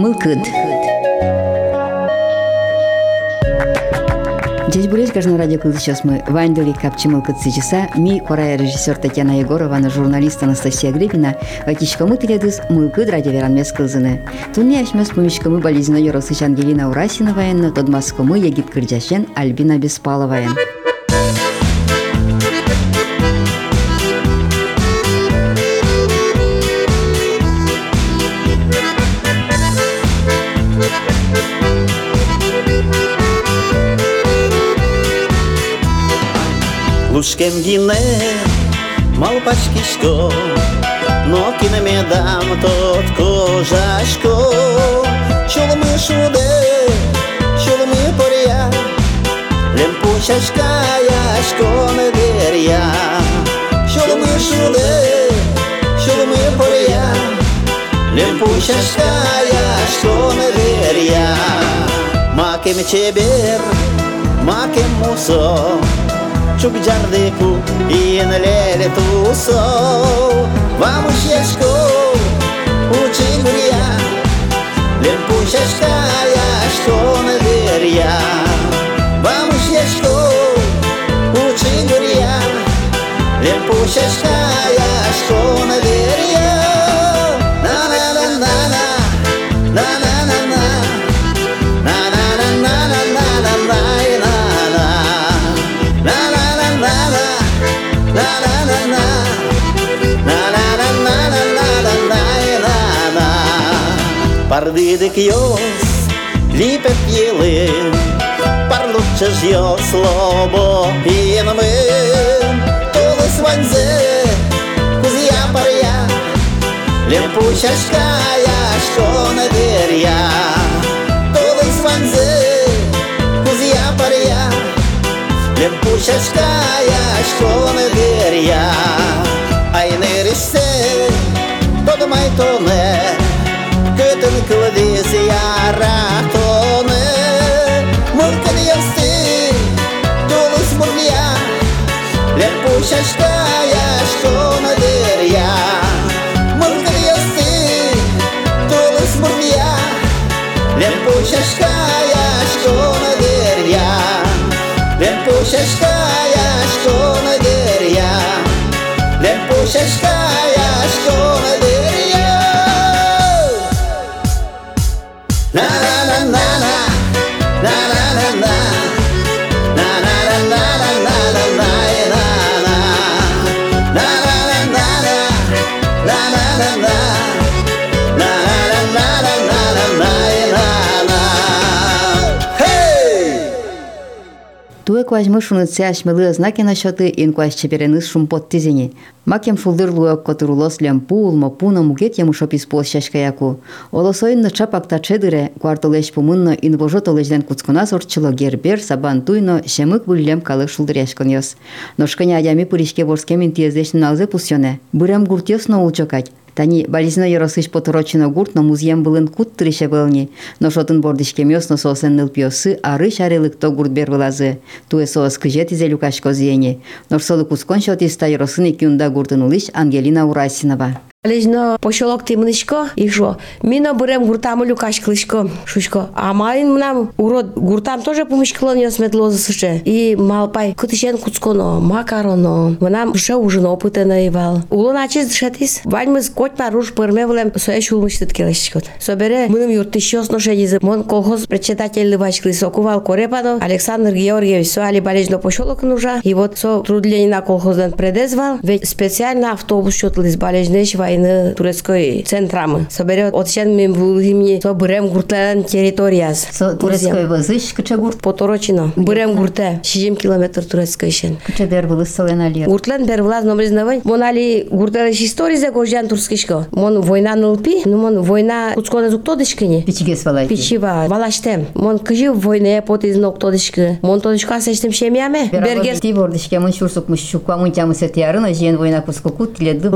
мы кыд. Здесь были, скажем, радио сейчас мы Вандели Капчимыл часа, ми корая режиссер Татьяна Егорова, на журналист Анастасия Грибина, вакичка мы тилядыз, мы кыд радио веран мес кылзыны. Тунни ашмес помещка мы болезненно Йоросычан Елена Урасиноваен, Тодмаскому Египет Кырджашен Альбина Беспаловаен. Лужкем гине малпачкишко, но кинеме дам тот кожашко. Чоломи шуде, чоломи поря, лем пучашка яшко не деря. Чоломи шуде, чоломи поря, лем пучашка яшко не деря. Макем чебер, макем мусо, чукчардыку и налеле тусов. Vamos шешку, учи гурья, лемпу шешка, яшко на дверья. Vamos шешку, учи гурья, лемпу шешка, Ardide Йос, yo lipe парну Parlucce yo slobo piename Todo es vanze Кузия паря Лемпущашкая Что на дерья Todo es vanze Кузия паря Лемпущашкая що не дерья Ай не ресе Подумай то не maratona Mărcăriaste, lhe murnia Le pușa ștaia ștonă возьму шуныцы ашмылы знаки насчеты инкуашче берены шумпот тизини. Макем шулдыр луок котурулос лямпу улмо пуно мугет ему шопис полщашкаяку. Олосоинно чапакта чедыре, квартолеш пумынно инвожо толежден куцкунас орчыло гербер, сабан туйно, шемык буллем калы шулдыряшкон йос. Ношканя аями пуришке ворскемин тиездешн налзе пусьоне. Бырам гуртьёсно улчокать. Тани бализно яросыш поторочино гурт, но музеем былын кут тырыше былни. Но шотын бордишке мёсно соосен нылпиосы, ары шарелык то гурт бер вылазы. Туе соос кыжет изе люкашко зиени. Норсолы кускон шотиста яросын икюнда гуртын улыш Ангелина Урасинова. Лежно пошолок ти мнишко і що? Ми наберемо гурта малюкаш кличко, шучко. А малин нам урод гуртам теж помішкло не сметло за суше. І малпай кутишен куцконо, макароно. Вона ще уже опите наївал. Уло наче дишатись. Вань ми скоть паруш пермевлем соє шулмушти ткелешкот. Собере миним юртишо сношені з мон колхоз председатель ливач клисокувал корепано Александр Георгиевич соали болезно пошолок нужа. І вот со трудлянина колхоздан предезвал, ведь спеціально автобус щотлис болезнеш на турској центрам. Собере отшен мен ми то бурем гуртлен територија. Со турецкој возиш кыча гурт поторочино. Бурем гурте 60 километр турецкой шен. Кыча бер булы соленали. Гуртлен бер влаз номризнавай. Монали гурталаш да история за гожан турскишко. Мон војна нулпи, но мон война куцкона зук тодышкини. Пичиге свалай. Пичива валаштем. Мон кыжы война потизнок тодышкы. Мон тодышка сечтем шемияме. Бергер. Ти бордышке мон шурсукмуш шуква мун тямы сетярына жен война кускукут леды.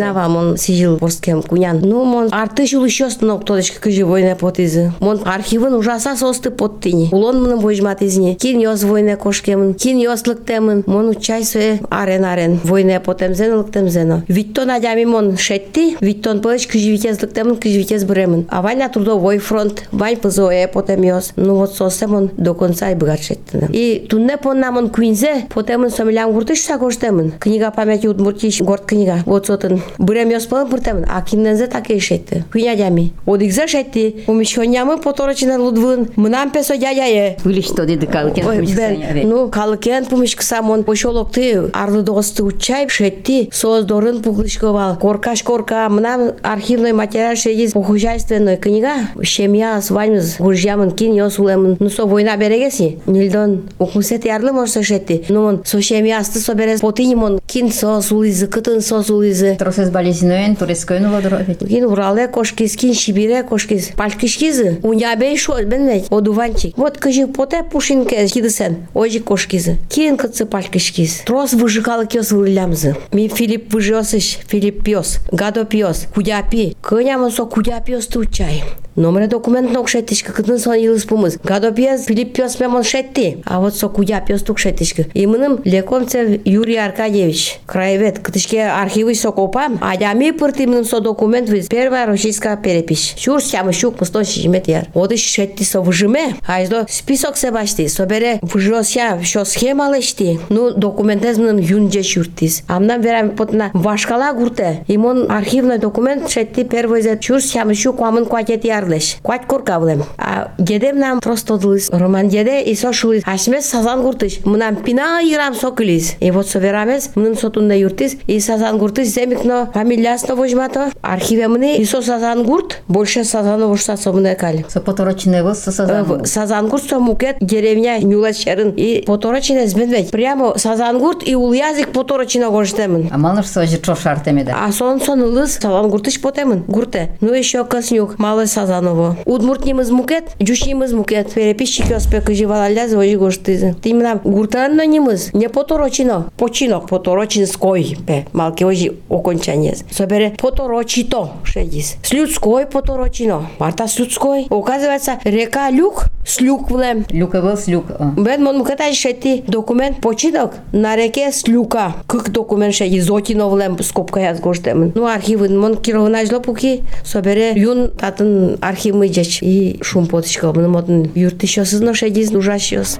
ресна евална Айна война мон сижил борскем кунян. Ну мон артыш улышёс но ктодышка кыжы война потызы. Мон архивын ужаса состы поттыни. Улон мыным войжмат изни. Кин ёс война кошкемын, кин ёс лыктемын. Мон учай све арен арен. Война потемзен лыктемзено. Виттон адями мон шетти, виттон пылыш кыжы витез лыктемын, кыжы витез бремын. А вань на трудовой фронт, вань пызое потем ёс. Ну вот сосемон до конца и богат шеттина. И тунне поннамон куинзе, потемын сомилям гуртыш сагоштемын. Книга памяти удмуртиш горд книга. Вот сотын Брем яспалан пуртамын, а киннанза таке ишетті. Хуйня дями. Одигза шетті, умишонямы поторочынан лудвылын, мынам песо дядяе. Вылиш то деді калыкен пумишксан Ну, калыкен пумишксам он пошолокты, арлы доғысты учай шетті, создорын пухлышковал. Коркаш-корка, мынам архивной материал шедіз по хужайственной книга, шемья сваймыз, гуржямын кин йос улемын. Ну, со война берегеси, Нилдон ухусет ярлы морса шетті. Ну, он со шемья асты соберес, потиним он кин со сулизы, кытын со сулизы. Тросес болезненный, турецкой ну водоровит. Кин Урале кошкиз, кин Сибире кошкиз. Палькишкизы. Унябей шо, бен ведь, одуванчик. Вот кыжы поте пушинке хидысен. Ожи кошкизы. Кин кыцы палькишкиз. Трос выжигал кёс вылямзы. Ми Филипп выжосыш, Филипп пьёс. Гадо пьёс. Кудяпи. Кынямы со кудяпиос тучай. Номер документ нок шеттишка, кытын сон йылыс пумыз. Гадо пьес, Филипп пьёс мемон шетти. А вот со кудяпиос тук шеттишка. И мыным Лекомцев Юрий Аркадьевич. Краевед. Кытышке архивы со копам. Адями пырты мыным со документ виз. Первая российская перепись. Шур сямы щук мыстон шижмет яр. Вот иш шетти со выжиме. А издо список се башти. Собере выжося, що схема лешти. Ну, документез мыным юнже шуртис. Амнам верам потна вашкала гурте. Имон архивный документ шетти первый зе чур сямы щук амын кватет ярлеш. Кват коркавлем. А дедем нам просто дылыс. Роман деде и со шулис. Ашмес сазан гуртыш. Мынам пина ирам сокылис. И вот соверамес мынын сотунда юртис. И сазан гуртыш земикно фамилиясно вожмато. Архиве мыны и со сазан гурт. Больше сазану вошса собыне каль. Со поторочный выз со сазаном. Сазангурт Сомукет, деревня Нюлачерын и Поторочина сбенвeć. Прямо Сазангурт и Ульязик Поторочина гоштемын. А малыш сожи чош артемеда. А сон сон ылыс Сазангуртыш потемын. Гурте. Ну еще Коснюк, Малый Сазаново. Удмуртнимыз мукет, Джушнимыз мукет. Переписчик оспе кыживалаля звожи гоштызы. Ты именно гуртанно нимыз. Не Поторочино. Починок Поторочинской. Пе. Малки ожи окончание. Собере Поторочито. Шедис. Слюдской Поторочино. Марта Слюдской. Оказывается, река Люк, Слюк влем. Люка был слюк. а. Бен мон муката шети документ починок на реке Слюка. Кык документ шети зотино влем скопка яз гоштемын. Ну архивын мон кировна жлопуки собере юн татын архив мыджач и шум потышка. Мон мотын юртышосыз но шедиз ужашос.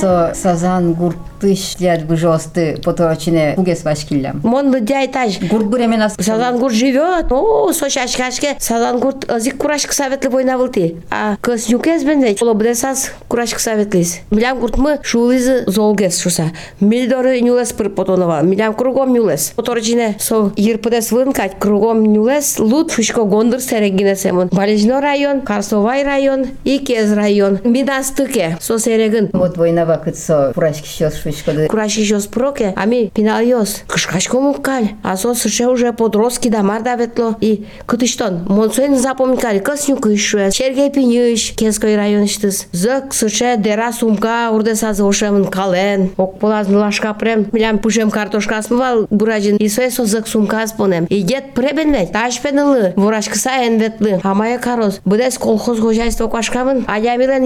Со сазан гуртыш тышлят бужосты поторочине бугес башкиллям. Мон дядя этаж. Гурт гуремена. Салангур живет. О, соч ашкашке. Салангур азик курашка советлы бойна вылты. А кыз юкез бенде. Лобдесас курашка советлис. Милям гуртмы шулызы золгес шуса. Мильдоры нюлес пырпотонова. Милям кругом нюлес. Поторочине со ерпыдес вынкать. Кругом нюлес. Лут фушко гондыр серегинесемон. Балежно район, Карсовай район, и Кез район. Минастыке. Со серегин. Вот война вакытсо курашки щас кышкыды. Курашишос проке, ами пиналиос. Кышкаш комуккаль. Асо сыше уже подростки да марда ветло. И кытыштон, монсуэн запомникаль, кыснюк ишуэ, шерге пинюш, кеской районыштыз. Зык сыше дера сумка урдесазы ошемын кален. Окполазын лашка прем, милям пушем картошка смывал буражин. И суэсо зык сумка спонем. И дед пребен ведь, таш пенылы, вурашкыса эн ветлы. Амая кароз, быдес колхоз хозяйство кашкамын.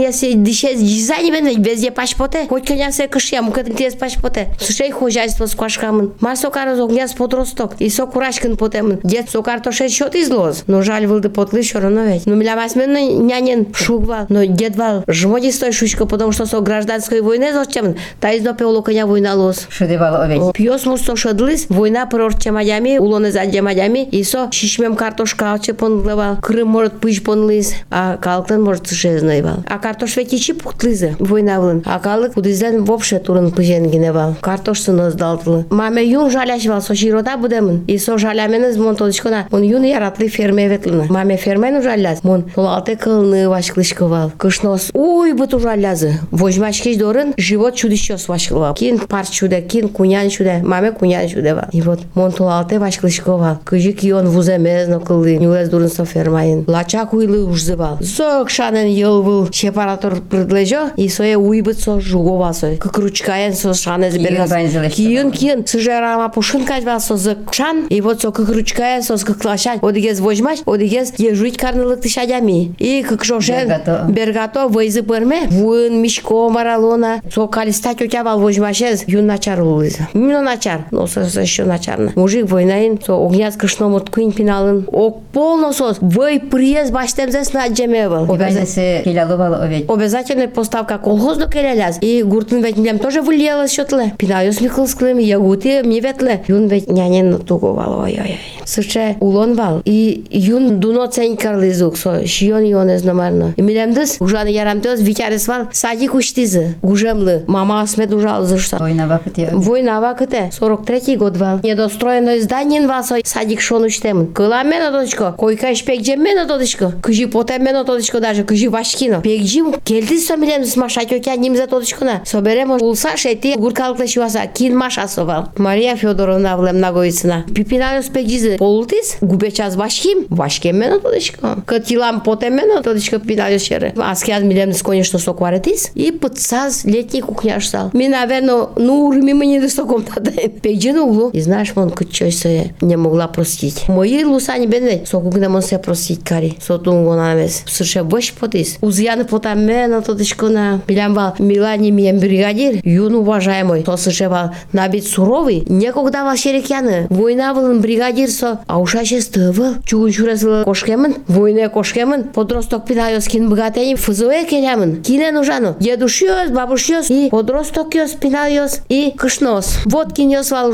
Если дишес ведь, пашпоте. Хоть тез пашпоте. Сушей хозяйство с кашкамын. Ма со карос огняс подросток. И со курашкин потемын. Дед со картоше счет излоз. Но жаль вылды потлы все равно ведь. Ну миля масмен нянин шугвал. Но дед вал жмоди стой шучка, потому что со гражданской войны зачем? Та из до пеоло коня война лоз. Шедевал овець. Пьос мусто шадлис, война прорче мадями, улоны задя мадями, и со шишмем картошка алче понглавал. Крым может пыч понлыз, а калктан может сшезнайвал. А картош ведь ичи пухтлызы, война влын. А калык удизлен вообще турын пыжен гиневал. Картошсын оздалтылы. Маме юн жаляшвал, со широта будемын. И со жаляменыз мон тодышкона. Он юн яратлы ферме ветлына. Маме фермен ужаляз. Мон толалте кылны вашклышковал. Кышнос. Уй, бут ужалязы. Вожмашкиш дорын, живот чудищос вашклывал. Кин пар чуде, кин кунян чуде. Маме кунян чуде вал. И вот мон толалте вашклышковал. Кыжик йон вуземез но кылды. Нюлез дурын со фермайын. Лачак уйлы ужзывал. Зок шанен йыл был. Сепаратор предлежо. И сое уйбыт со жуговал сой. Кыкручкая кайын со шаны Киын байнзелеш Киын киын сыжарама пушын кайва со закшан и вот со кыкручкая со скыклашан одигез возьмаш одигез ежуить карнылык тышадями и кыкшошен Бергато. бергато войзы пырме вын мишко маралона со калиста тетя вал возьмашез юн начар улыз именно начар но со со еще начарно мужик войнаин со огняц кышном от куин пиналын ок полно сос вой приез баштемзес на джемевал Обязательно келялывал овет. Обязательно поставка колхозно келеляз. И гуртын ведь млям тоже выльялась счетле. Пинаю смехлсклым, ягуты мне ветле. Юн ведь нянин туговал, ой-ой-ой. Сыче улон вал. И юн дуно цень карлизук, со шион йонез номерно. И милемдыс, ужан ярамтез витярес вал, садик уштизы. Гужемлы, мама асмет ужал зашта. Война вакыты. Война вакыте, 43 год вал. Недостроенный зданин вал сой садик шон уштем. Кыла мен оточко, койка шпек жем мен оточко. Кыжи потем мен оточко даже, кыжи вашкино. Пекжим, келди сомилем с маша тетя ним за точкона. Соберем улса шети гуркалыкла шиваса, кин маша совал. Мария Федоровна влем наговицына. Пипинанус пекжизы. Полутис, губечас вашким, вашкем мен оточко. Катилам потем мен оточко пинанус шере. Аскяз милем с конечно сокваретис. И подсаз летний кухняш сал. Ми, наверное, ну урми мне до соком тадай. Пекджин углу. И знаешь, он кычой не могла простить. Мои лусани бенве, сокук не мон се простить кари. Сотун го намес. Сырше баш потис. Узяны потам мен оточкона. Билям вал, Милани мием бригадир, юн уважаемый, сослышева, набит суровый, некогда вашерекяны, война вылын бригадирсо, а ушаще стывыл, чугун шурасылы кошкемын, война кошкемен, подросток пинайос кин богатейм, фызуэ келямын, кинен ужану, дедушьёс, бабушьёс, и подросток йос, пинайос, и кышнос. Вот киньос вал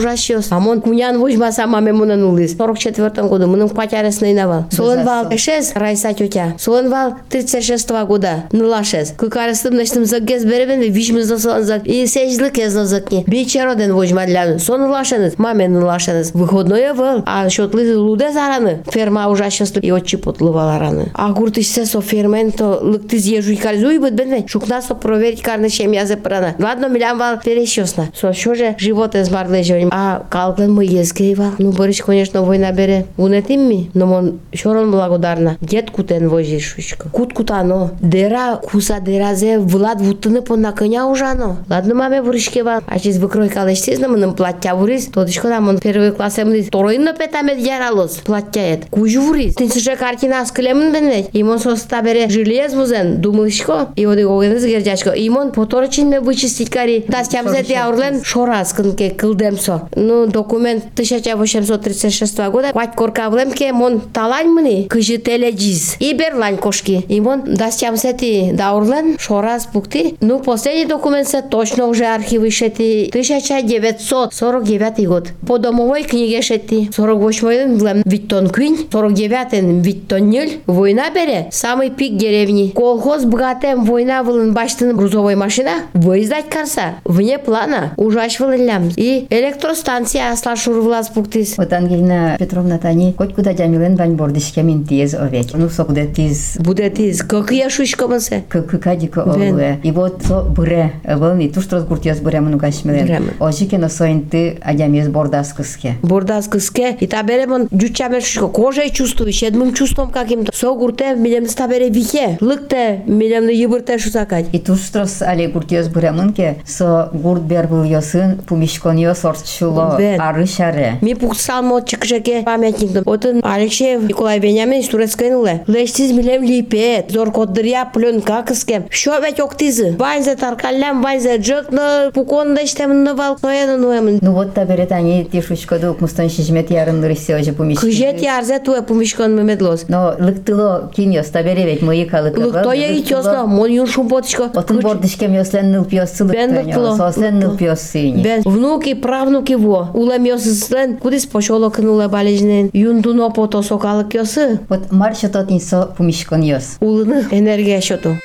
а мон кунян вожма сама мемунан улис. 44-м году, мыным патяресный навал. Солон вал, эшес, райса тетя. Солон вал, 36-го года, нулашес. Кукарестым, значит, загез беребен, вишмыз досолан зак, и сей езно закни. Бичероден возьмадляны. Сон нылашеныз. Маме нылашеныз. Выходное вал. А шотлы луде зараны. Ферма ужащеслы и отчи потлывалараны. А гуртышсе со ферменто лыктыз ежуй кальзуй быт бенве. Шукна со проверить карны чем я запрана. Ладно, милям вал перещесна. Со що же живот из барлежоним. А калклен мы езгейвал. Ну, Борис, конечно, война бере. Унетим ми. Но мон шорон благодарна. Дед кутен возиш шучка. Кут кутано. Дера куса деразе влад вутыны по на коня ужано. Ладно, маме ме врушкева, а че звук рой калеш се знам нам платја вурис, тодиш кога мон први клас е тој второј на пета ме дјаралос, платја ет. куј вурис, ти се картина да с клемн бене, мон со стабере желез вузен, думышко и оди огенес герджачко. мон поторчин ме бучи сикари, тас кем се дјаурлен шораскын ке кылдем со. Ну документ 1836 года, кват коркавлем ке мон талань мни, кыжи теледжиз. И берлань кошки. Имон дас кем се ти даурлен шорас букти. Ну последни документ се точно уже архивы шети 1949 год. По домовой книге шети 48 влем Виттон Квин, 49 Виттон Ниль. Война бере. Самый пик деревни. Колхоз богатем война вылын баштын грузовой машина. Выездать карса. Вне плана. Ужаш вылылям. И электростанция асла шурвлас пуктис. Вот Ангелина Петровна тани коть куда джамилен бань бордишке мин тиез овет. Ну сокде тиз Будет из как я шучка мысе. кыкадико Бен. овуэ. И вот со буре вълни туштрос гуртиос буре муну кашмилен. Буремен. Ожике на соинты адямиез бордас кыске. Бордас кыске. И та бере мон джучамер шучка. Кожей чувствуешь. Едмым чувством каким-то. Со гурте милем ста бере вихе. Лыкте милем на ебырте шусакать. И туштрос али гуртиос буре мунке со гурт бер был йосын пумишкон йос орчуло Бен. арышаре. Ми пуксал мо чекшеке памятник. Отын Алексеев Николай Вениаминович турецкой нуле. Лештиз милем липет. Зор коддыря пленка кыскем. Шо ведь октизы. Ванзе таркалям, ванзе джыкны. Пуконда иштемны вал. Сояны нуемын. Ну вот та бере тани тишучко дук мустан шижмет ярын рисе оже пумишкон. Кыжет ярзе туе пумишкон мемедлос. Но лыктыло киньос та бере ведь мои калыка. Лыкто я итёсно. Мон юн шумпотичко. Отын бордишкем йослен ныл пиос сылык Бен тönьо. лыктыло. Сослен ныл пиос сыйни. Бен внуки, правнуки во. Улем йосыслен. Кудис пошоло кынуле балежнен. Юндуно пото сокалык йосы. Вот маршо тотин со пумишкон йос. Улыны энергия счету.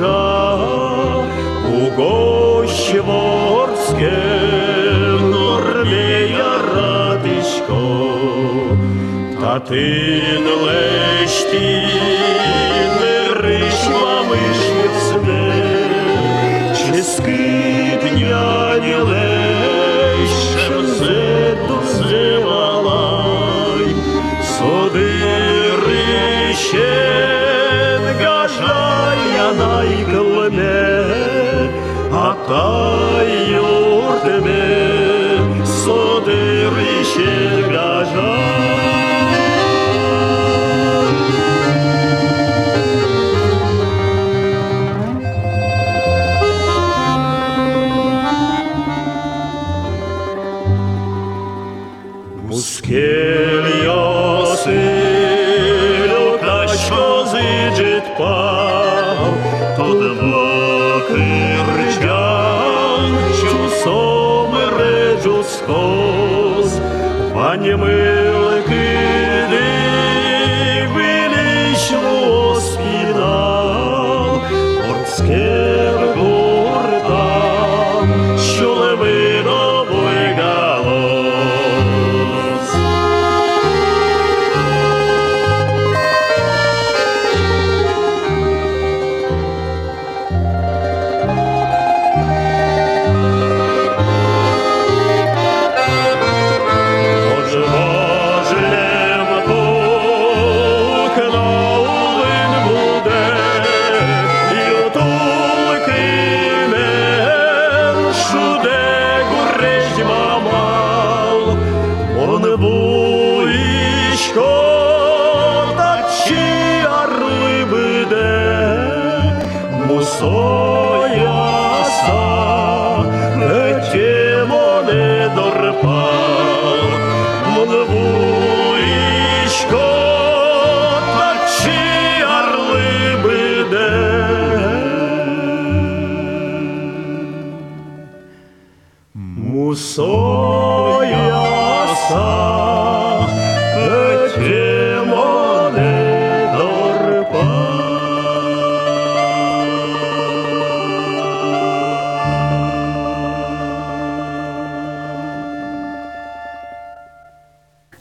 Ложа у норме нормея радишко, та ти не не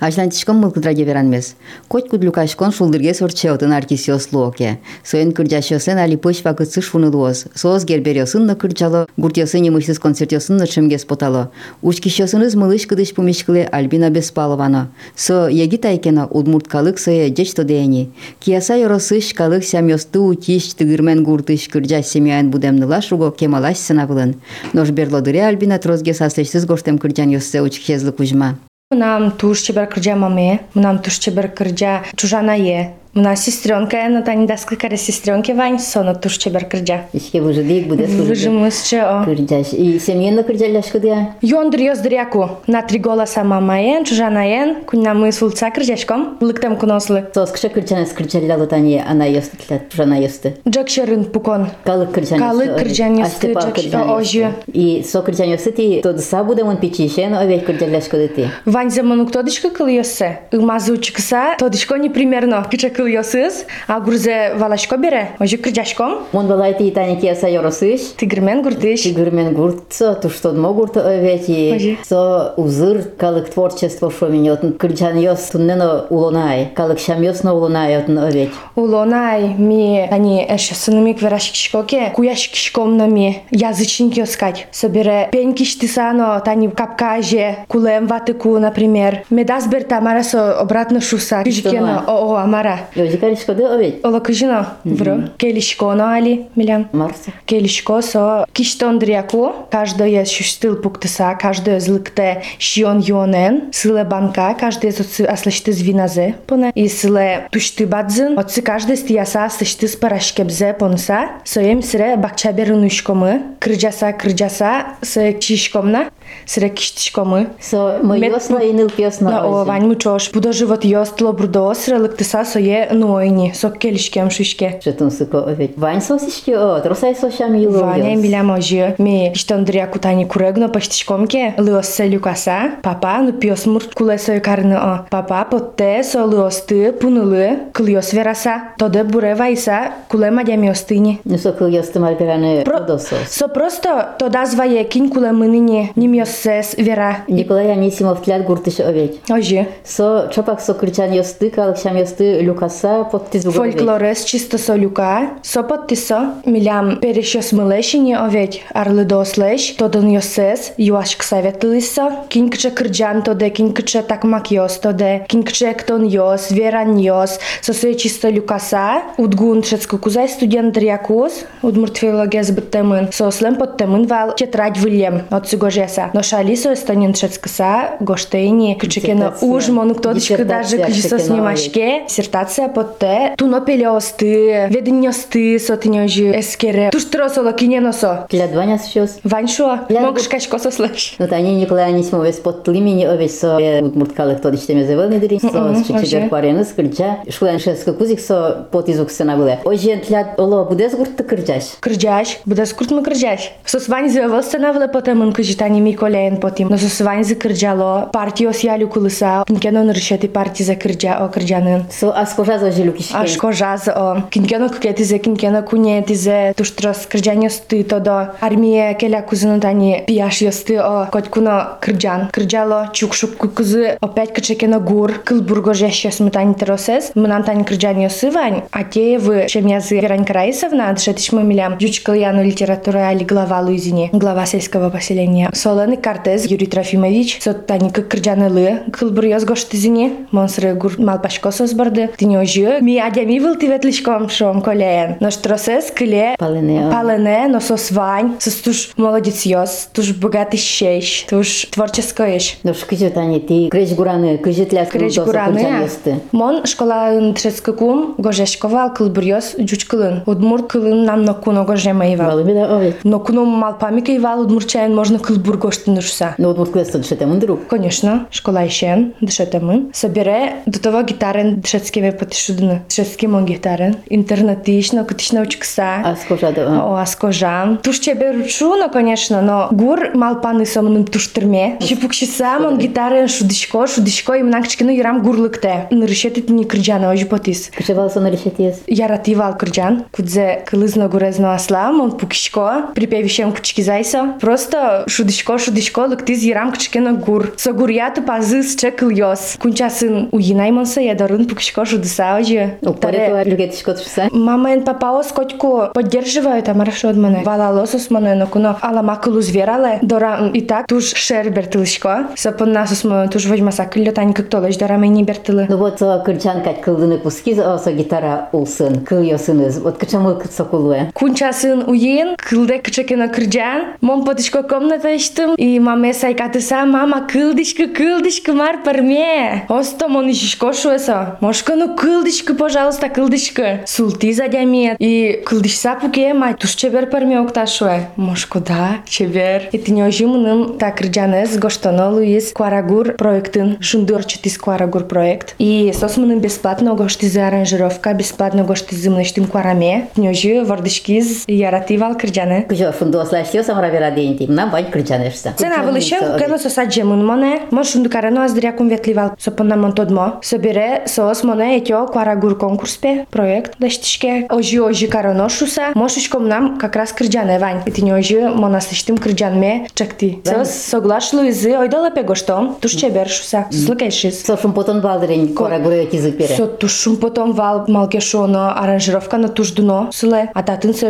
Ажлантишком мылкыдраге веранмес. Коть кудлюкашкон шулдырге сорчеотын аркисиос локе. Соен кырджашосен али пыш вакытсыш фунылуос. Соос гербериосын на кырджало, гуртиосын немышсыз концертиосын на чемгес потало. Учкишосыныз мылыш кыдыш пумишкыле Альбина Беспаловано. Со еги тайкено удмурткалык сое жечто деяни. Кияса yorosыш калык сямьосты утиш тыгырмен гуртыш кырджаш семьяен будемныла шуго кемалаш сынавылын. Нож берлодыре Альбина трозге саслешсыз гоштем кырджан йоссе учкезлы кужма. Нам туш чебер кырджа маме, нам туш чебер кырджа чужана е. Мна сестренка е на таа несколько сестренки Вань со на турче бер кырджа. Ишке бу жадик буде служи. Жымысче. Кырджаш. И семьена кырджалаш кыдя. Йондыр йоздыр яку. На три голоса мама ен, чужана ен, кунна мы сулца кырджашком. Лыктам кунослы. Сос кыша кырджана скырджалялы тани ана йостытлат, чужана йосты. Джакшерын пукон. Калы кырджана. Калы кырджана сты джакшта ожи. И со кырджана йосты ти тоды са буде он пичишен, а вей кырджалаш да кыды ти. Вань заману кто дышка кылы йосе. Мазучкса, тодышко не примерно. Кычак кылгысыз, а гурзе валашко бере, може кыржашком. Мон балайты итани кеса яросыш. Тигирмен гуртыш. Тигирмен гурт, тој што од мо гурт овети. Со узор, калек творчество шо миньот, кыржан йос не на улонај, калек йос на улонай отн овет. Улонај ми тани, а што се нуми ани эше сынымик верашик шкоке, куяшик шкомнами язычники оскать. Собере пеньки сано, тани капкаже, кулем ватыку, например. Медас бер мора со обратно шуса. Кижкена, о, о, амара. Йозикаришко де овет. Ола кыжина, бро. Келишко на али, милям. Марса. Келишко со киштондряку, каждое шустыл пуктыса, каждое злыкте шион йонен, сыле банка, каждое соци аслышты звиназе, поне, и сыле тушты бадзын, отцы каждый стияса аслышты с парашкебзе понса, соем сире бакчаберын ушкомы, кырджаса кырджаса, со чишкомна, сре киштишкомы. Со мы Мет- ясно и ныл пьесно. На о, вань мучош. Будо живот йостло брудо сре лыктыса сое нойни. Сок келишкем шишке. Жетун сыко овет. Вань сосишки о, тросай сошам юло. Ваня миля можи. Ми штондря кутани курегно паштишкомке. Лыоссе люкаса. Папа ну пьес мурт куле сой карны о. Папа потте со лыосты пунылы. Кыльос вераса. Тоде буре вайса куле мадями остыни. Ну со кыл ясты маргараны Про... продосос. Со просто то звае кинь куле мыныни. Нимьоссес вера. Николай Анисимов тлят гуртыш овет. Ожи. Со чопак со кричан ясты, калыкшам ясты люкаса под тизуго. Фольклорес чисто солюка, сопот тисо, милям перешос милешині оведь, арли дослеш, тодон йосес, юашк саветлисо, кинкче кырджан тоде, кинкче такмак йос тоде, кинкче ктон йос, веран йос, сосуе чисто люкаса, удгун шецко кузай студент рякус, удмурт филология збиттемин, сослем подтемин вал тетрадь вильям, от цього жеса. Но шалисо эстонин шецкаса, гоштейни, кычекена Диссертация. уж, мон кточка даже Диссертация кычесо кычекена снимашке, диссертация потте, туно пелеосты, веденьосты, сотинёжи, эскере, туш тросоло киненосо. Тлят ваня сейчас. Ваншо, Ля- могаш кашко сослеш. Ну, та они Николай Анисимов вес под тлимени овет со мурткалык тодиш теме зевел недри, со Мгм, шичигер оже. пареныс кырджа, шулан шеска кузик со под изук сена было. Ожен тлят оло будес гуртты кырджаш. Крджаш, буде скуртмо крджаш. Со свань зевел станавле потемын кыжитани ми колеен потим. Но со свань за крджало, партио сялю кулыса, кинкено нршети парти за крджа о крджанын. Со аскожа за жилюкишки. Аж кожаз о кинкено кукетизе, кинкено кунетизе, туш трос крджаньосты тодо. Армия келя кузыны тани пияш йосты о котькуно крджан. Крджало чукшук кукузы опять кычекено гур. Кылбурго жещес мы тани теросес. Мы нам тани крджан йосы вань. А те вы шемязы Веронька Раисовна, дышетиш мы милям. Дючкал яну литературы али глава Луизине. Глава сельского поселения. Соленый Картез Юрий Трофимович. Сот тани как крджаны лы. Кылбур йоз гоштызине. Монсры гур малпашко созбарды. Тиньожы. Ми адями выл тиветлишком шом колеен. Наш тросес кыле. Палене, а. Палене, но со свань. Сос туш молодец йоз. Туш богатый щещ. Туш творческоеш. Ну, шкижет они, ты креш гураны, кыжет ляс Креч гураны. Мон школа трецкакум гожешковал кылбурьос джучкылын. Удмурт кылын нам на куно гожемаевал. Валы да овет. Но куно малпамика ивал удмурчаен можно кылбур гоштынышса. Ну, вот вот клеста дышете мундрук. Конечно, школа ишен, дышетемы. Собере до того гитарен дышетскими потишудны. Дышетским гитарен. Интернетично, кутишна учкса. Аскожа да. О, аскожам. Туш тебе ручу, ну, конечно, но гур малпаны сомным туштырме. Шипукшиса, мон гитарен шудишко, шудишко, и мнакчки, ну, ярам гурлыкте. Нырышетит не крыджана, ожи потис. Кышевал сон решетес. Яративал крыджан, кудзе кылызно гурезно асла, мон пукишко, припевищем кучки зайса. Просто шудишко, шудишко, лыктиз ярам кучкена гур. Со гуряту пазыс чекл йос. Кунчасын уйнай монса ядарын пукишко шудыса, ожи. Ну, паре люгетишко тшса. Мама и папа скотку поддерживают, а маршрут мене. Вала лосос мене, но куно ала макулу звірале. Дора і так туж шер бертилишко. Сапон насос мо туж возьма сакыльо тань как толеш, дора мені бертили. Ну вот со кырчан кать кылдыны пуски, а со гитара улсын, кыл ясыныз. Вот кычамы кыт сокулуэ. Кунчасын уйын, кылде кычекена кырджан. Мом потишко комната слушам и маме сај кате са мама кылдишка кылдишка мар парме. Осто монишиш кошуе са. Мошка но кылдишка пожалуйста кылдишка. Султи за дями и кылдиш са пуке май туш чебер парме окташуе. Мошко да чебер. И ти жиму нам так рджанес гоштонолу из Кварагур проектын. Шундурчит из Кварагур проект. И сосмунын бесплатно гошти за аранжировка, бесплатно гошти зимныштим Квараме. Нёжи вардышкиз яративал крджане. Кужо сам самравера денти. на бај крджанеш. asta. Țăna vălășeu, că nu să sagem în mone, mă șundu care nu no ați drea cum vetlival să punem în tot mo, să bire, să os mone etio cu aragur concurs pe proiect, da știșche, oji oji care noșu să, moșuș cum nam, ca cras cârgean evan, pe tine oji, mona să știm cârgean me, cekti. Să os soglaș lui zi, oi dălă pe goștom, tu ce berșu să, slukeșis. Să șum potom val drin, cu aragur eu tizic pire. Să tu șum potom val malcheșono, aranjirovka na tuș duno, sule, a tatân să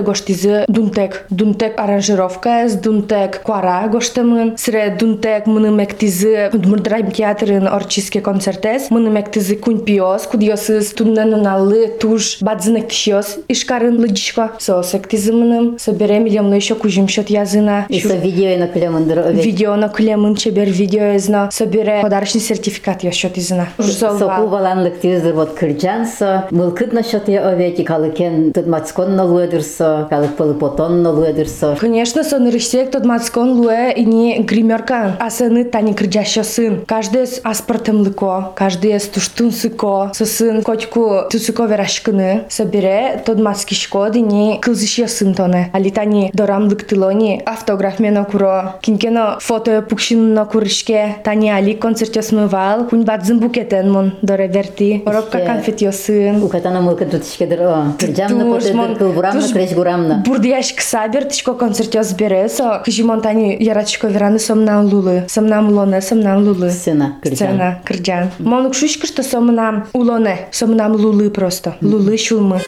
гоштемын. Сре дунтек мыны мектизы мурдрайм театрын орчиске концертес. Мыны мектизы кунь пиос, кудиосыз туннен наллы туш бадзынек тишиос. Ишкарын лыдишко. Со сектизы мыным. Собере милемно еще кужим счет язына. И со видео на клемандыр овет. Видео на клемын чебер видео изно. Собере подарочный сертификат я счет изына. Соку баланлык тизы вот кырджанса, мылкыт насчет я овети, калыкен тут мацкон налуэдырса, калык пылы потон налуэдырса. Конечно, сон рышсек тот мацкон луэ и ни гримерка, а сыны тани кырджащо сын. Каждый с аспортом лыко, каждый с туштун сыко, со сын котку тусыко верашкыны. Собере тот маски шкоды ни кылзыщо сын тоне. Али тани дорам лыктылони автограф мено куро. Кинкено фото пукшинно курышке. Тани али концертё смывал. Кунь бадзын букетен мон доре верти. Оробка Ишке. конфетё сын. Укатана мылка тутишкедер о. Кырджамна Туш, потедер мон- кылбурамна туш креш гурамна. Бурдияш ксабер тичко концертё збересо. Кыжимон тани яратичко вераны сомнам лулы. Сомнам лоне, сомнам лулы. Сцена кырджан. Сцена, кырджан. Монук шушка, что сомнам улоне. Сомнам лулы просто. Лулы шулмы.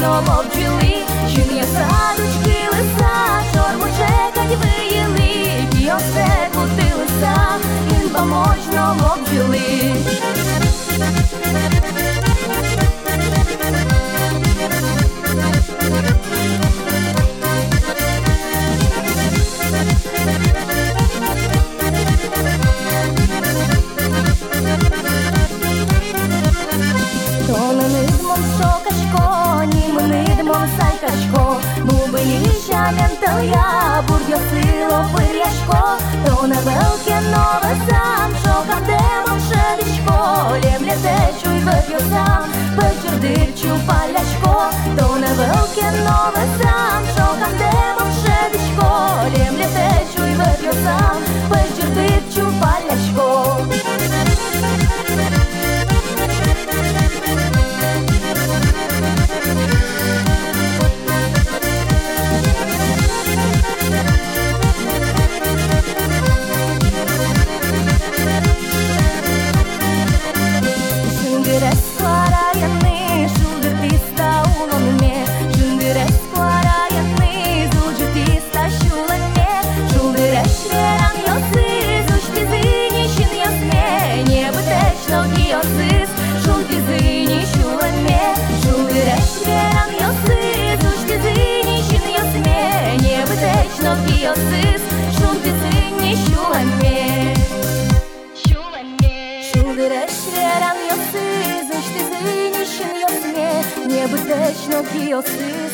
Поможно мовчили Чин є садочки лиса, шорму чекать виїли. Кіосе кутилися, їм поможно мовчили ліжа менталя, бурдьо сило пиряшко, То не велике нове сам, шокам демом шелішко, Лємля течу й вип'ю сам, вечір дирчу паляшко, То не велике нове сам, шокам демом шелішко, Лємля течу й вип'ю сам, вечір дирчу паляшко. else's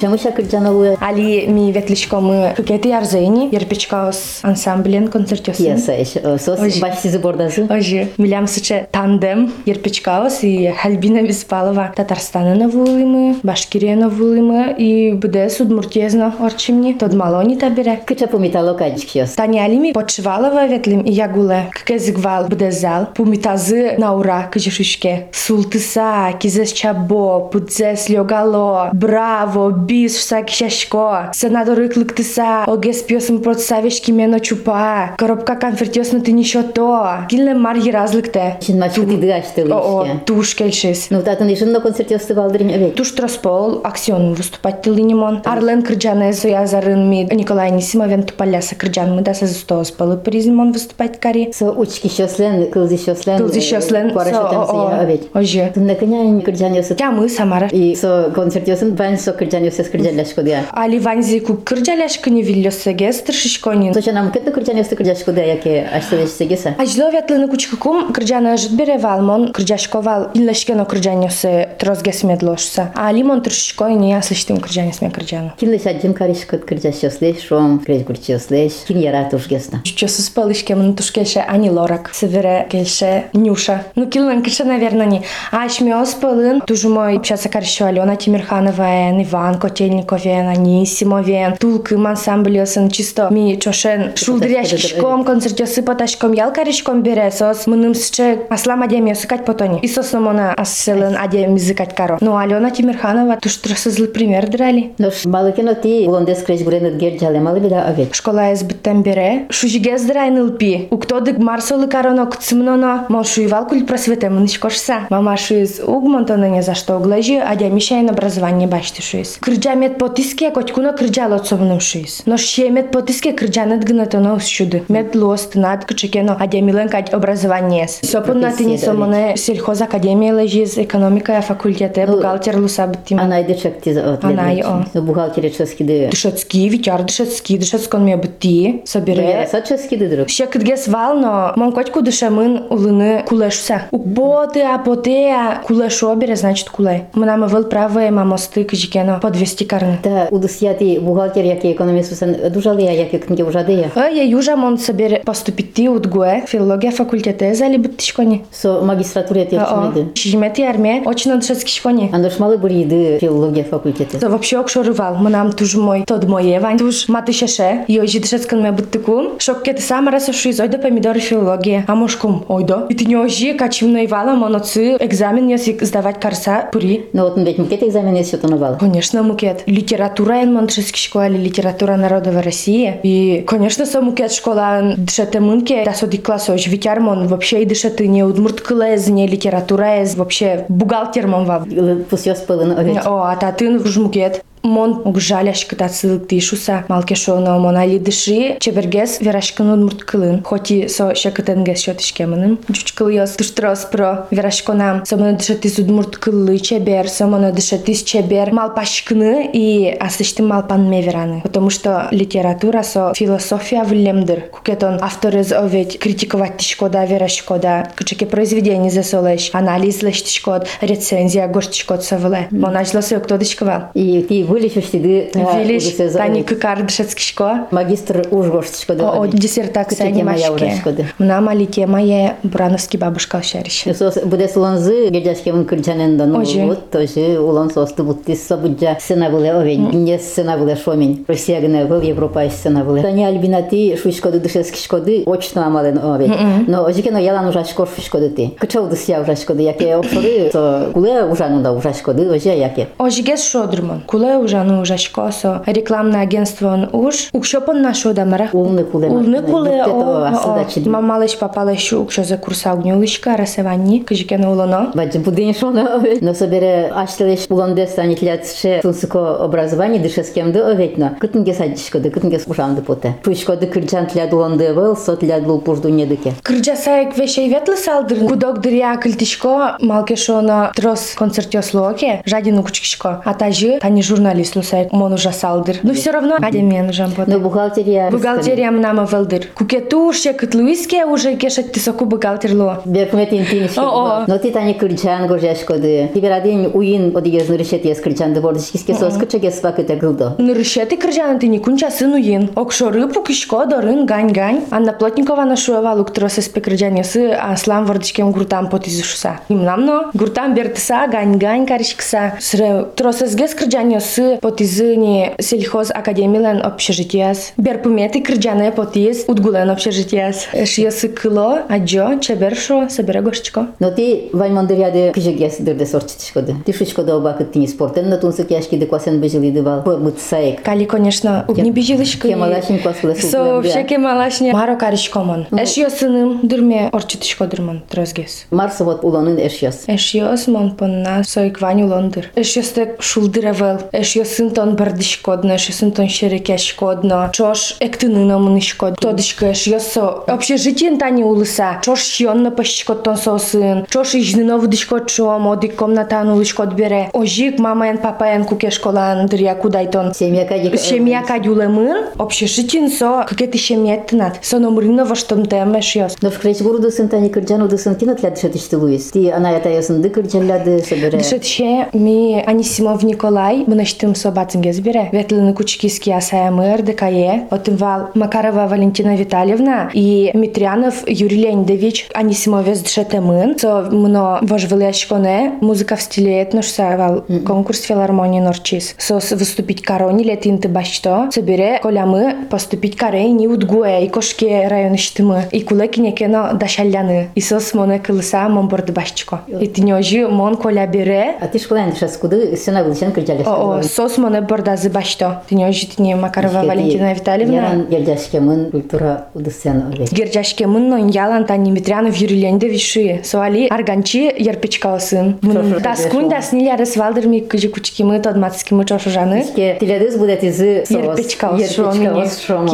Жамыша Кырджанову. Али ми ветличко ветлишкомы кукети ярзайни, ерпичкаос ансамблен концертёсын. Яса, сос башси забордасы. Ожи. Милям сыча тандем, ерпичкаос и Хальбина Беспалова. Татарстанына вулымы, Башкирена вулымы и буде судмуртезна орчимни. Тод малони табере. Кыча помитало качкиос. Тани алими почвалова ветлим и ягуле. Ккезгвал буде зал. Пумитазы на ура кыжишушке. Султыса, кизес чабо, пудзес лёгало, браво, бис, всаки шашко. Сенадоры клыктыса. Огес пьесым протсавешки мено чупа. Коробка конфертёсна ты ничего то. Килне мар еразлыкте. Чин мачку ти дгашты О, лишке. туш кельшес. Ну, татын ишин на концерте остывалдырым эвек. Туш троспол, аксион выступать ты линимон. Арлен Кырджане Соязарын ми Николай Нисимовен тупаляса Кырджан мы да се застос палы призимон выступать кари. Со учки шослен, кылзы шослен. Кылзы шослен, Куара со, шотам о, о. сия эвек. Оже. Тунна кынян кырджан ясы. Тя мы Самара. И со концерт ясын бан со кырджан ясы скырджаляшко дия. Али ванзи ку Кырджаляшка не виллёсеге стршишконин. Соча нам кетно кырджан ясы кырджашко дия, яке аштелеш сегеса. Ажло вятлыны кучкакум Кырджана жит беревалмон Кырджашковал иллешкено Кырджанёсе трозгес медлошса. А лимон тршишкой не яслыштым Кырджанес ме Кырджану. Кинлеш аджим каришкот кырджаш шослеш, шом, креш гурчи шослеш. Кин яратуш гесна. Чё спалышке мы тушкеше Ани Лорак. Севере кельше Нюша. Ну килнан кише, наверное, не. А шмёс пылын, тужу мой общаться каршы Алена Тимирханова, Иван Котельников, Анисимов, Тулкым ансамблесын чисто ми чошен шулдыряшкишком, концертёсы поташком, ялкаришком бере, сос мыным сче аслам адем сыкать потони. И сос номона асселен адем зыкать каро. Ну Алена Тимирханова туштрасызлы пример драли. Но балыкино ти улондес креш буренет гер жалемалы бида овет. Школа избиттен бере, шужиге здрайнылпи. Уктодык марсолы кароно кцмноно, мол шуевал куль просвете мынышкошса. Мама шуиз угмонтона не за что углажи, адя мишайн образование башти шуиз. Кырджа мет потиске, котькуно кырджа лоцовным шуиз. Но ше мет потиске кырджанет гнатоно усчуды. Мет лост над кычекено, адя милен кать образование. Сопун на тини сомоне сельхоз академия лежиз, экономика факультете, бухгалтер лусабтим. Анай дешек ти от Анай, о. Ну бухгалтери ческиди. Дышецкий, витяр дышецкий, дышецкон ме бытти, собере. Яса ческиди друг. Ще кыдгес вално, мон котку дышамын улыны кулешса. Укботы, апотея, кулешо бере, значит куле. Мынамы выл правые мамосты кыжикено подвести карны. Та удус я ти бухгалтер яки экономист усан дужалы я яки книги ужады я. А я южа мон собере поступити удгуе, филология факультете зали быттишкони. Со магистратуре ти О, чмеди. шижмети армия, очень дышецкий шкони. Андошмалы буриды филология факультете. То вообще окшорывал, мынам туж мой, тод мое, вань туж маты шеше, йожи дышецкан ме быттыку. Шоккеты сама расушу из ойда помидоры филология. А мошком, ойда. И ты не ожи, качим наивала, моноцы, экзамен если сдавать карса, пури. Но вот ведь мукет экзамен есть что новало. Конечно, мукет. Литература ен монтшески школе, литература народа России. И, конечно, со мукет школа дышете мынке, да соди класс ож витярмон, вообще и дышете не удмурткылез, не литература ез, вообще бухгалтермон вав. Пусёс пылын овет. О, а та тын жмукет. Мон угжаляш кыта сылык тишуса, малкешоно мон али дыши, чебергес верашкын удмурткылын. Хоти со шекытенгес шотишкемынын. Чучкылыёс туштрос про верашконам. Сомоно дышатис удмурткылы чебер, сомоно дышатис чебер малпашкыны и асыштым малпан мевераны. Потому что литература со философия влемдыр. Кукетон авторез овет критиковать тишкода верашкода. Кычеке произведение засолеш, анализ леш тишкод, рецензия гош тишкод совле. Монажло се кто дишковал. И ти вылечишь ти Вилиш, тани кыкар дышецки шко. Магистр ужгоштичко да. О, диссертация Кычеке моя немашке. ужашкоды. Мна мали мае Бурановский бабушка ошариш. Сос буде солонзы гедяшкевын кырчанендан Ожи. вот тоже улон состы бутты собуджа сцена было овень не сцена было шомень Россия гне был Европа сцена была Таня альбинати шушкоды дышески шкоды очно амален овень но ожике но ялан ужашко шушкоды ти кычау дысya ужашкоды яке обшоры со куле ужанында ужашкоды ожа яке Ожигес шодрмон. Куле ужану ужашкосо рекламное агентство он уж. Укшопон нашо дамара улны куле улны куле о малыш попала папалыш укшо за курса угнюшка расеванни кыжкен улоно баджи будин шоно но. Собере ашлеш улондес санитлятше сунсуко образование дышескемды оветно кытынге садишкоды кытынге ужанды поте. Пушкоды кырджан тляд улонды был сот тляд был пужду недыке кырджа саек вешей ветлы салдыр кудок дыря кылтишко малкешона трос концертёслоке жадину кучкишко атажы тани журнал журналист лусайт мону жасалдыр но все равно адемен жампо но бухгалтерия бухгалтерия мнама валдыр. Кукету шекит луиске уже кешет тысоку бухгалтерло. Беркметин тиниш о но ты тани кырчан гожаш коды. Тебе радин уин одигез нуришет ес кырчан да бордиш киске сос кырчагес пакета гылдо нуришет и кырчан ты никунча сын уин. Окшоры пукишко дорын гань гань анна плотникова нашуева луктросес пекырджанесы аслан вардичкем гуртам потизушса имнамно гуртам бертса гань гань карышкса сре тросес гес кырджанесы потизыни сельхоз академилен общежитиес. Берпумети кырджане потиз удгулен общежитиес. Шиесы кыло, аджо, чебершо, собере гошчко. Но ти ваймандыряды кыжыгес дырды сорчитишкоды. Ти шучкода обакыт тини спортен на тунсык яшки де квасен бежили бал. Пымыт саек. Кали, конечно, не бежилышка. Кемалашин кваскулы Со всеке малашне маро каришкомон. Эш йосыным дырме орчитышко дырмон трозгес. Марсы вот улонын эшьяс. Эш йос мон понна сойквань улондыр. Эш йостек шулдыревел. Эш йосын тон бардышкодно, эш йосын тон шерекешкодно. Чош эктыныно мынышкод. Тодышко эш йосо. Общежитиен тани улыса. Чош шионно пашкод тон сосын. Чош ижныно вдышкод чо модик комнатан улышкод бере. Ожик мамаен папаен кукешколан дыря кудайтон. Семья кадик. Семья кадюлемын, общежитин со какие-то семьеттинат. Со номрина во что темеш йос. Но в кречь городу сын тани кырджан уды сын тинат ляд шетишти луис. Ти ана ята ясын ды кырджан ляды собере. Дышетше ми Анисимов Николай, мынаш тым собацинге збере. Ветлины кучкиски асаямы РДКЕ, отымвал Макарова Валентина Витальевна и Митрянов Юрий Леонидович Анисимовец Дшетемын. Со мно вожвылешконе музыка в стиле этношсавал конкурс филармонии Норчис. Со с выступить корони летин ты башто. Собере колямы поступить карейни удгуе и кошке районы штымы. И кулеки некено дашаляны. И сос моне кылыса мон борды башчко. И тинёжи мон коля бере. А ти школен шас куды сына гылчен кырджалеш. О, сосманы бордазы башто. Тіне житіне Макарова Валентина Витальевна. Яран герджашке мын культура удысен оле. Герджашке мын ялан та Димитрянов юриленде виши. Суали арганчи ярпечкаласын. Мын таскун да сниляры свалдырми кыжы кучки мы тодмацки чошужаны. Теледыз будет изы ярпечкалас шон.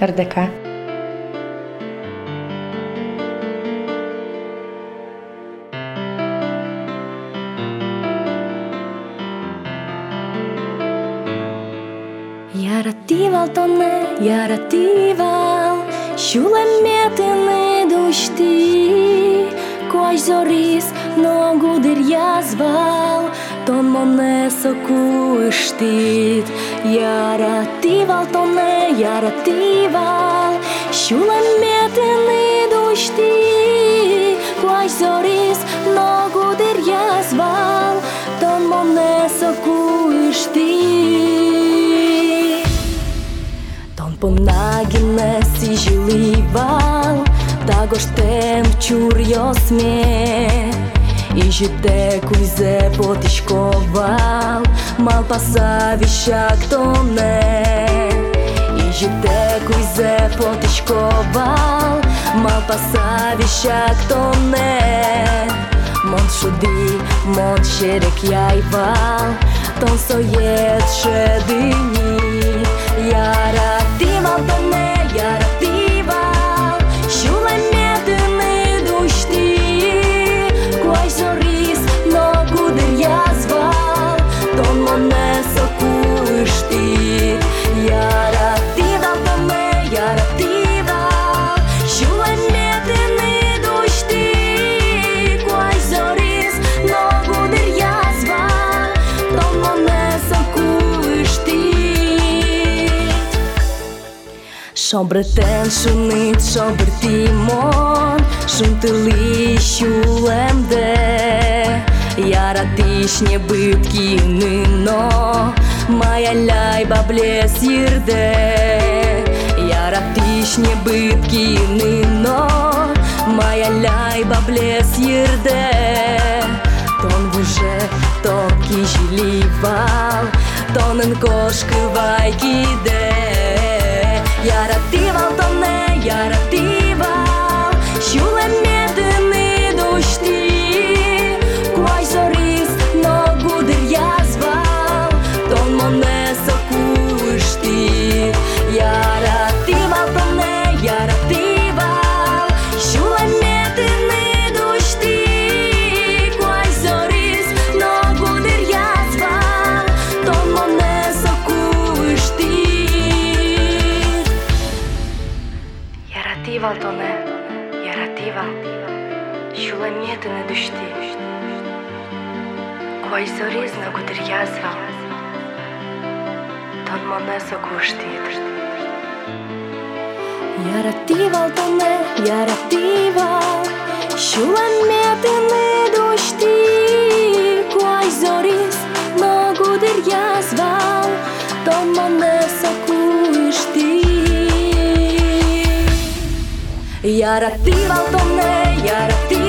РДК. Яративал тоне, яративал, Шулеметини душти, Кой зорис ногу дирязвал, Тон моне сокуштит. Яративал тоне, яративал, Шулеметини душти, Кой зорис ногу дирязвал, Тон моне сокуштит. Ponagine si žilival, також тем чурйос ме. І жите куйзе потишковал, мал пасавішак тоне. І жите куйзе потишковал, мал пасавішак тоне. Мон шуди, мон шерек яйвал, тон соєт шедині. Яративал тоне, яративал, Шобретен шунит шобертимон Шунтили щулемде Яратишне битки нино Моя ляйба блес їрде Яратишне битки нино Моя ляйба блес їрде Тон вже токи жилівал Тонен кошки вайки де Яративал тоне, яративал Тон моне сокуштит. Яративал тоне, яративал Шулеметини душти Кой зорис ногу дирязвал Тон моне сокушти Яративал тоне, яративал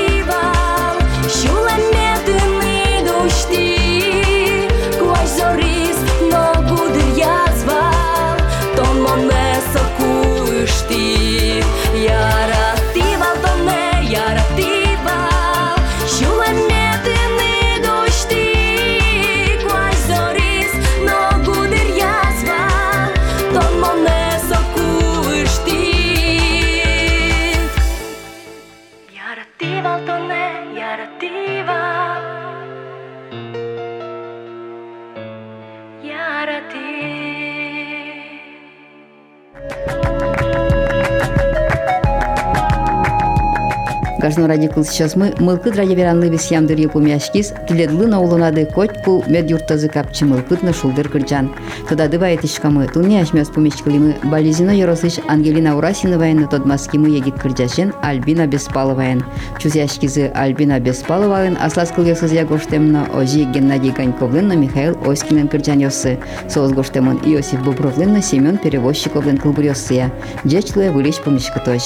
Кажно ради кыл сейчас мы мылкыт ради веранлы бис ямдыр юпумяшкис тиледлы наулунады коть пул мед юртазы капчы мылкыт на шулдыр кырджан. Тода дывает ишкамы туни ашмяс пумечкалимы Бализино Yorosыч Ангелина Урасиновайны тодмаскимы егит кырджашен Альбина Беспаловайын. Чузяшкизы Альбина Беспаловайын аслас кылгесыз ягоштемна ожи Геннадий Ганьковлынна Михаил Оськинен кырджан йосы. Соос гоштемон Иосиф Бобровлынна Семен Перевозчиковлын кылбыр йоссыя. Джечлы вылич помешкаточ.